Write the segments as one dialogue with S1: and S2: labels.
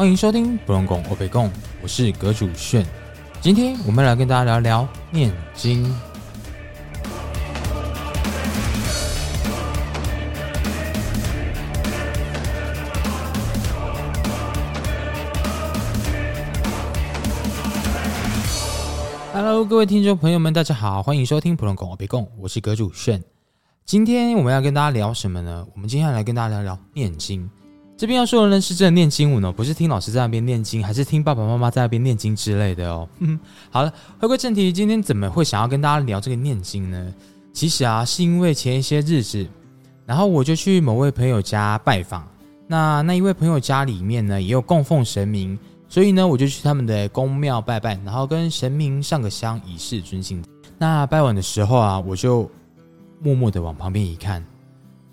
S1: 欢迎收听不用拱我北贡，我是阁主炫。今天我们来跟大家聊聊念经。Hello，各位听众朋友们，大家好，欢迎收听普通拱我北贡，我是阁主炫。今天我们要跟大家聊什么呢？我们今天来跟大家聊聊念经。这边要说的呢是真的念经文哦，不是听老师在那边念经，还是听爸爸妈妈在那边念经之类的哦。嗯，好了，回归正题，今天怎么会想要跟大家聊这个念经呢？其实啊，是因为前一些日子，然后我就去某位朋友家拜访，那那一位朋友家里面呢也有供奉神明，所以呢我就去他们的宫庙拜拜，然后跟神明上个香以示尊敬。那拜完的时候啊，我就默默的往旁边一看。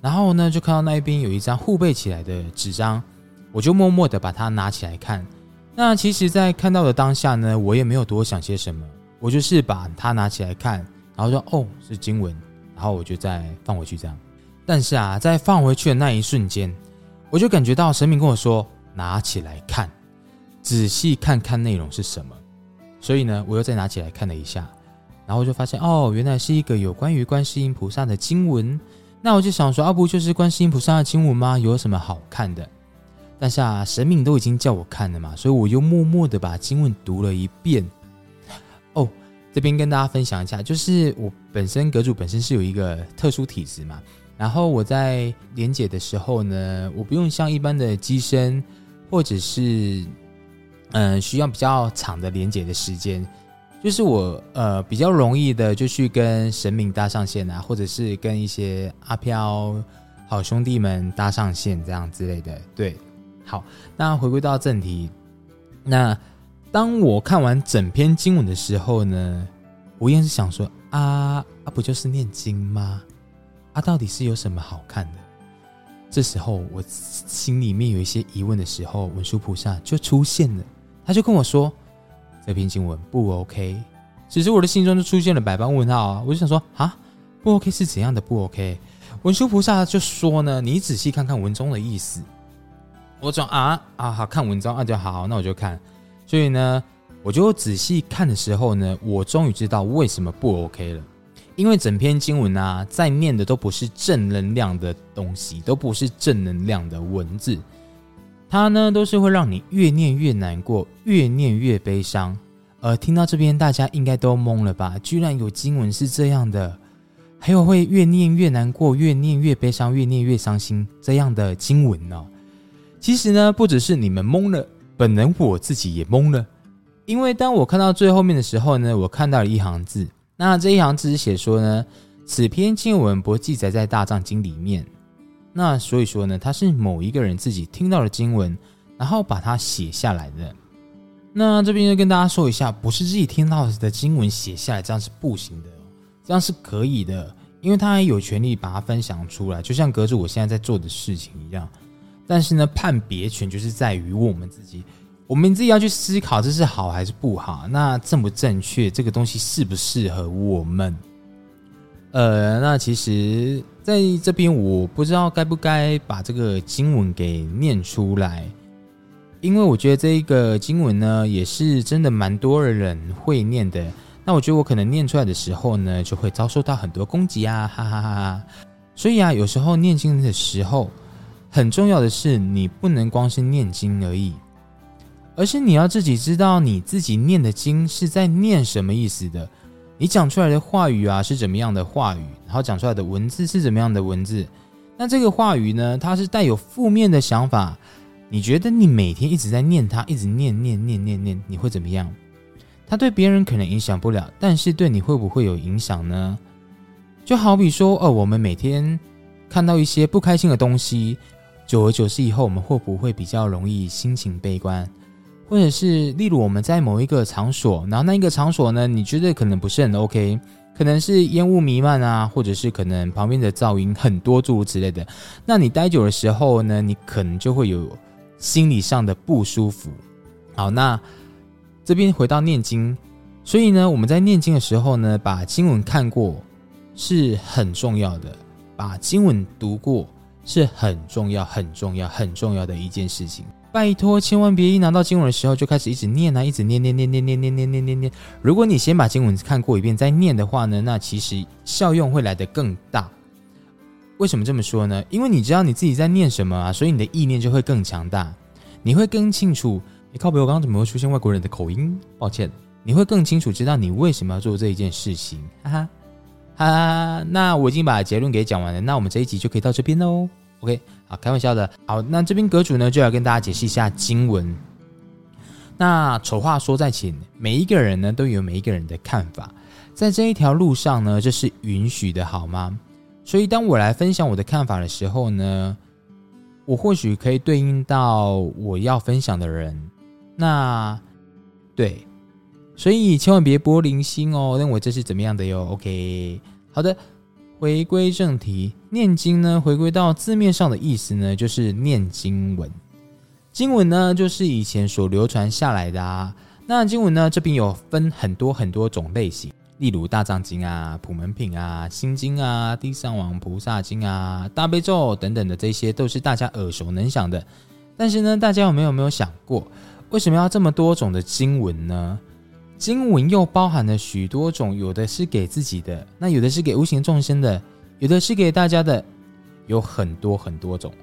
S1: 然后呢，就看到那一边有一张互背起来的纸张，我就默默的把它拿起来看。那其实，在看到的当下呢，我也没有多想些什么，我就是把它拿起来看，然后说：“哦，是经文。”然后我就再放回去这样。但是啊，在放回去的那一瞬间，我就感觉到神明跟我说：“拿起来看，仔细看看内容是什么。”所以呢，我又再拿起来看了一下，然后就发现哦，原来是一个有关于观世音菩萨的经文。那我就想说，啊，不就是观世音菩萨的经文吗？有什么好看的？但是啊，神明都已经叫我看了嘛，所以我又默默的把经文读了一遍。哦，这边跟大家分享一下，就是我本身阁主本身是有一个特殊体质嘛，然后我在连解的时候呢，我不用像一般的机身，或者是嗯需要比较长的连解的时间。就是我呃比较容易的就去跟神明搭上线啊，或者是跟一些阿飘好兄弟们搭上线这样之类的。对，好，那回归到正题，那当我看完整篇经文的时候呢，我也是想说啊啊，不就是念经吗？啊，到底是有什么好看的？这时候我心里面有一些疑问的时候，文殊菩萨就出现了，他就跟我说。这篇经文不 OK，其实我的心中就出现了百般问号啊！我就想说啊，不 OK 是怎样的不 OK？文殊菩萨就说呢，你仔细看看文中的意思。我讲啊啊，好看文章啊就好，那我就看。所以呢，我就仔细看的时候呢，我终于知道为什么不 OK 了。因为整篇经文啊，在念的都不是正能量的东西，都不是正能量的文字。它呢，都是会让你越念越难过，越念越悲伤。而听到这边，大家应该都懵了吧？居然有经文是这样的，还有会越念越难过，越念越悲伤，越念越伤心这样的经文呢？其实呢，不只是你们懵了，本人我自己也懵了。因为当我看到最后面的时候呢，我看到了一行字，那这一行字写说呢，此篇经文不记载在大藏经里面。那所以说呢，他是某一个人自己听到了经文，然后把它写下来的。那这边就跟大家说一下，不是自己听到的经文写下来，这样是不行的，这样是可以的，因为他还有权利把它分享出来，就像隔着我现在在做的事情一样。但是呢，判别权就是在于我们自己，我们自己要去思考这是好还是不好，那正不正确，这个东西适不适合我们。呃，那其实在这边我不知道该不该把这个经文给念出来，因为我觉得这一个经文呢，也是真的蛮多人会念的。那我觉得我可能念出来的时候呢，就会遭受到很多攻击啊，哈哈哈哈！所以啊，有时候念经的时候，很重要的是你不能光是念经而已，而是你要自己知道你自己念的经是在念什么意思的。你讲出来的话语啊是怎么样的话语，然后讲出来的文字是怎么样的文字？那这个话语呢，它是带有负面的想法。你觉得你每天一直在念它，一直念念念念念，你会怎么样？它对别人可能影响不了，但是对你会不会有影响呢？就好比说，哦，我们每天看到一些不开心的东西，久而久之以后，我们会不会比较容易心情悲观？或者是，例如我们在某一个场所，然后那一个场所呢，你觉得可能不是很 OK，可能是烟雾弥漫啊，或者是可能旁边的噪音很多，诸如此类的。那你待久的时候呢，你可能就会有心理上的不舒服。好，那这边回到念经，所以呢，我们在念经的时候呢，把经文看过是很重要的，把经文读过是很重要、很重要、很重要的一件事情。拜托，千万别一拿到经文的时候就开始一直念啊，一直念念念念念念念念念念。如果你先把经文看过一遍再念的话呢，那其实效用会来得更大。为什么这么说呢？因为你知道你自己在念什么啊，所以你的意念就会更强大，你会更清楚。你靠北，我刚刚怎么会出现外国人的口音？抱歉，你会更清楚知道你为什么要做这一件事情。哈哈，啊，那我已经把结论给讲完了，那我们这一集就可以到这边喽。OK，好，开玩笑的。好，那这边阁主呢就要跟大家解释一下经文。那丑话说在前，每一个人呢都有每一个人的看法，在这一条路上呢，这是允许的，好吗？所以当我来分享我的看法的时候呢，我或许可以对应到我要分享的人。那对，所以千万别玻璃心哦，认为这是怎么样的哟。OK，好的。回归正题，念经呢，回归到字面上的意思呢，就是念经文。经文呢，就是以前所流传下来的啊。那经文呢，这边有分很多很多种类型，例如大藏经啊、普门品啊、心经啊、地藏王菩萨经啊、大悲咒等等的，这些都是大家耳熟能详的。但是呢，大家有没有没有想过，为什么要这么多种的经文呢？经文又包含了许多种，有的是给自己的，那有的是给无形众生的，有的是给大家的，有很多很多种。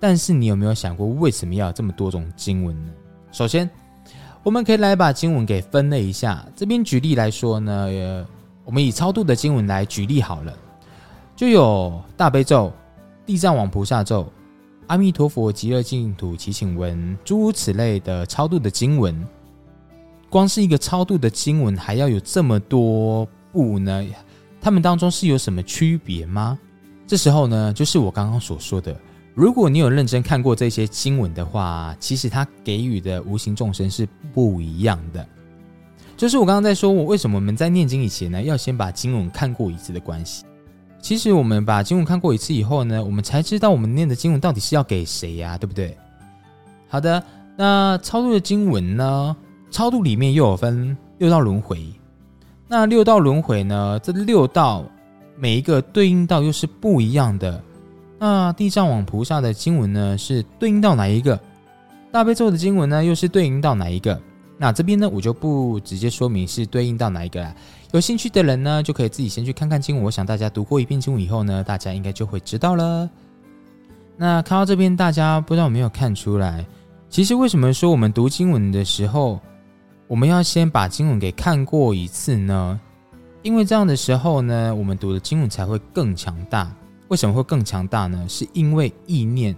S1: 但是你有没有想过，为什么要这么多种经文呢？首先，我们可以来把经文给分类一下。这边举例来说呢，我们以超度的经文来举例好了，就有大悲咒、地藏王菩萨咒、阿弥陀佛极乐净土祈请文，诸如此类的超度的经文。光是一个超度的经文，还要有这么多部呢？他们当中是有什么区别吗？这时候呢，就是我刚刚所说的，如果你有认真看过这些经文的话，其实它给予的无形众生是不一样的。就是我刚刚在说，我为什么我们在念经以前呢，要先把经文看过一次的关系。其实我们把经文看过一次以后呢，我们才知道我们念的经文到底是要给谁呀，对不对？好的，那超度的经文呢？超度里面又有分六道轮回，那六道轮回呢？这六道每一个对应到又是不一样的。那地藏王菩萨的经文呢，是对应到哪一个？大悲咒的经文呢，又是对应到哪一个？那这边呢，我就不直接说明是对应到哪一个了。有兴趣的人呢，就可以自己先去看看经文。我想大家读过一遍经文以后呢，大家应该就会知道了。那看到这边，大家不知道有没有看出来？其实为什么说我们读经文的时候？我们要先把经文给看过一次呢，因为这样的时候呢，我们读的经文才会更强大。为什么会更强大呢？是因为意念。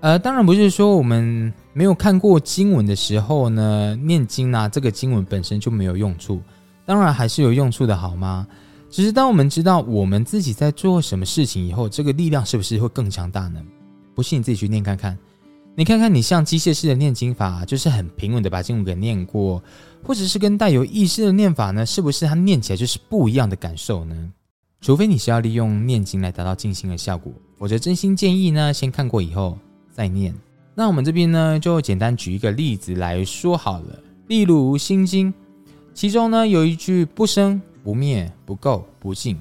S1: 呃，当然不是说我们没有看过经文的时候呢，念经啊，这个经文本身就没有用处。当然还是有用处的，好吗？只是当我们知道我们自己在做什么事情以后，这个力量是不是会更强大呢？不信你自己去念看看。你看看，你像机械式的念经法，就是很平稳的把经文给念过，或者是跟带有意识的念法呢，是不是它念起来就是不一样的感受呢？除非你是要利用念经来达到静心的效果，否则真心建议呢，先看过以后再念。那我们这边呢，就简单举一个例子来说好了，例如《心经》，其中呢有一句“不生不灭不垢不净”，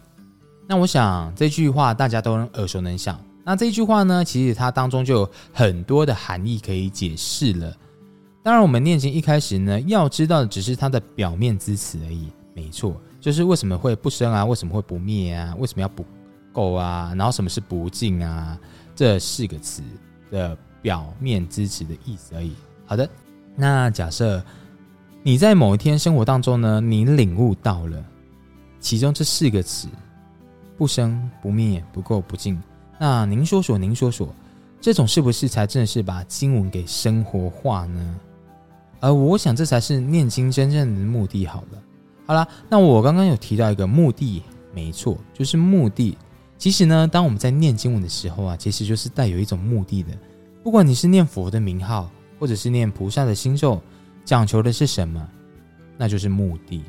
S1: 那我想这句话大家都耳熟能详。那这句话呢，其实它当中就有很多的含义可以解释了。当然，我们念经一开始呢，要知道的只是它的表面之词而已。没错，就是为什么会不生啊？为什么会不灭啊？为什么要不够啊？然后什么是不净啊？这四个词的表面之词的意思而已。好的，那假设你在某一天生活当中呢，你领悟到了其中这四个词：不生、不灭、不垢、不净。那您说说，您说说，这种是不是才真的是把经文给生活化呢？而我想这才是念经真正的目的。好了，好了，那我刚刚有提到一个目的，没错，就是目的。其实呢，当我们在念经文的时候啊，其实就是带有一种目的的。不管你是念佛的名号，或者是念菩萨的心咒，讲求的是什么？那就是目的。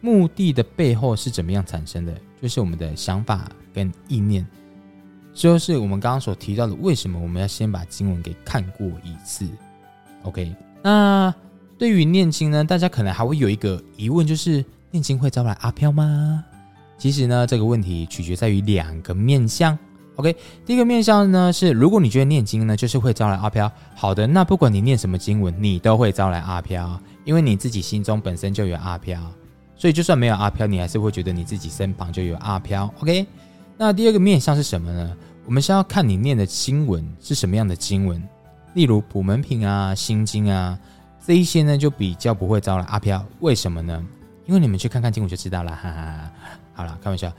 S1: 目的的背后是怎么样产生的？就是我们的想法跟意念。就是我们刚刚所提到的，为什么我们要先把经文给看过一次？OK，那对于念经呢，大家可能还会有一个疑问，就是念经会招来阿飘吗？其实呢，这个问题取决在于两个面向。OK，第一个面向呢是，如果你觉得念经呢就是会招来阿飘，好的，那不管你念什么经文，你都会招来阿飘，因为你自己心中本身就有阿飘，所以就算没有阿飘，你还是会觉得你自己身旁就有阿飘。OK，那第二个面向是什么呢？我们是要看你念的经文是什么样的经文，例如普门品啊、心经啊这一些呢，就比较不会招了阿飘。为什么呢？因为你们去看看经文就知道了。哈哈，好了，开玩笑。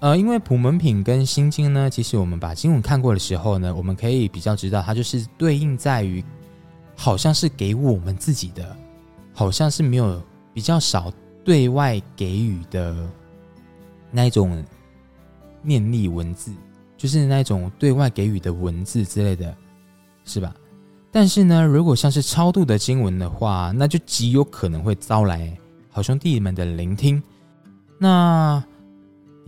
S1: 呃，因为普门品跟心经呢，其实我们把经文看过的时候呢，我们可以比较知道，它就是对应在于，好像是给我们自己的，好像是没有比较少对外给予的那一种念力文字，就是那种对外给予的文字之类的，是吧？但是呢，如果像是超度的经文的话，那就极有可能会招来好兄弟们的聆听，那。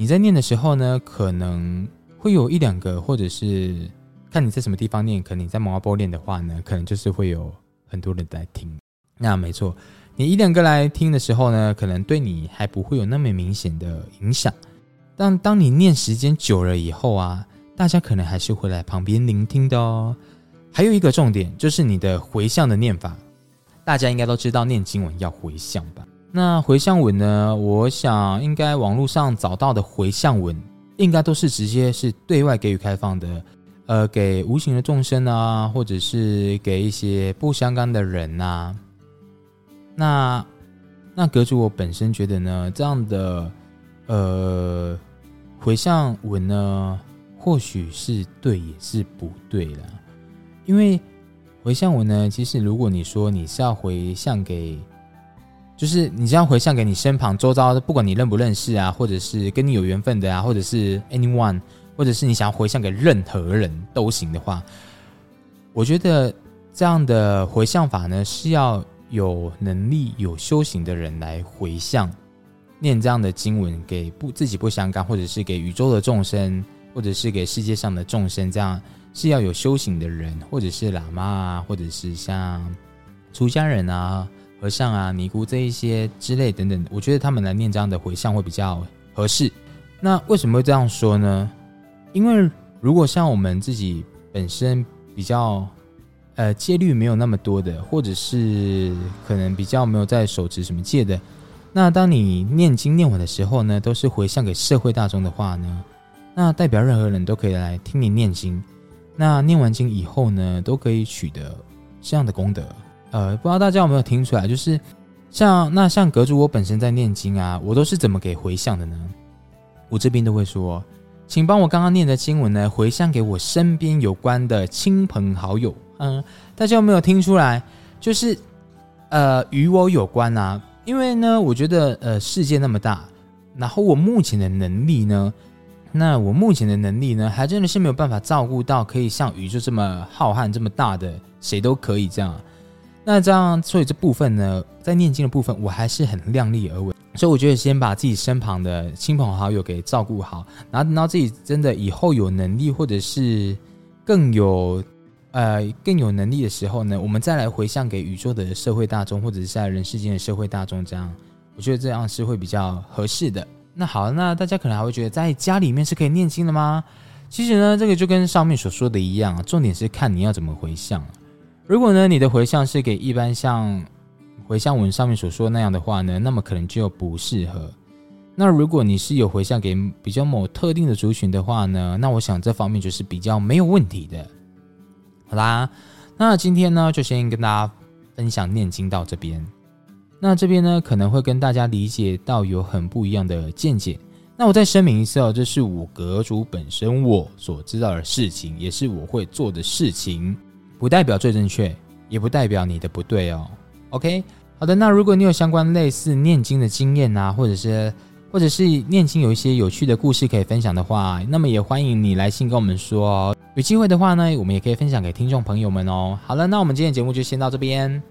S1: 你在念的时候呢，可能会有一两个，或者是看你在什么地方念。可能你在毛阿波念的话呢，可能就是会有很多人在听。那没错，你一两个来听的时候呢，可能对你还不会有那么明显的影响。但当你念时间久了以后啊，大家可能还是会来旁边聆听的哦。还有一个重点就是你的回向的念法，大家应该都知道念经文要回向吧。那回向文呢？我想应该网络上找到的回向文，应该都是直接是对外给予开放的，呃，给无形的众生啊，或者是给一些不相干的人呐。那那阁主我本身觉得呢，这样的呃回向文呢，或许是对，也是不对了。因为回向文呢，其实如果你说你是要回向给。就是你这样回向给你身旁周遭，不管你认不认识啊，或者是跟你有缘分的啊，或者是 anyone，或者是你想要回向给任何人都行的话，我觉得这样的回向法呢，是要有能力、有修行的人来回向，念这样的经文给不自己不相干，或者是给宇宙的众生，或者是给世界上的众生，这样是要有修行的人，或者是喇嘛啊，或者是像出家人啊。和尚啊、尼姑这一些之类等等，我觉得他们来念这样的回向会比较合适。那为什么会这样说呢？因为如果像我们自己本身比较呃戒律没有那么多的，或者是可能比较没有在手持什么戒的，那当你念经念完的时候呢，都是回向给社会大众的话呢，那代表任何人都可以来听你念经。那念完经以后呢，都可以取得这样的功德。呃，不知道大家有没有听出来，就是像那像阁主我本身在念经啊，我都是怎么给回向的呢？我这边都会说，请帮我刚刚念的经文呢，回向给我身边有关的亲朋好友。嗯，大家有没有听出来？就是呃，与我有关啊，因为呢，我觉得呃，世界那么大，然后我目前的能力呢，那我目前的能力呢，还真的是没有办法照顾到可以像宇宙这么浩瀚、这么大的，谁都可以这样。那这样，所以这部分呢，在念经的部分，我还是很量力而为。所以我觉得，先把自己身旁的亲朋好友给照顾好，然后等到自己真的以后有能力，或者是更有呃更有能力的时候呢，我们再来回向给宇宙的社会大众，或者是在人世间的社会大众。这样，我觉得这样是会比较合适的。那好，那大家可能还会觉得，在家里面是可以念经的吗？其实呢，这个就跟上面所说的一样，重点是看你要怎么回向。如果呢，你的回向是给一般像回向文上面所说那样的话呢，那么可能就不适合。那如果你是有回向给比较某特定的族群的话呢，那我想这方面就是比较没有问题的。好啦，那今天呢就先跟大家分享念经到这边。那这边呢可能会跟大家理解到有很不一样的见解。那我再声明一次哦，这是我阁主本身我所知道的事情，也是我会做的事情。不代表最正确，也不代表你的不对哦。OK，好的，那如果你有相关类似念经的经验啊，或者是或者是念经有一些有趣的故事可以分享的话，那么也欢迎你来信跟我们说哦。有机会的话呢，我们也可以分享给听众朋友们哦。好了，那我们今天节目就先到这边。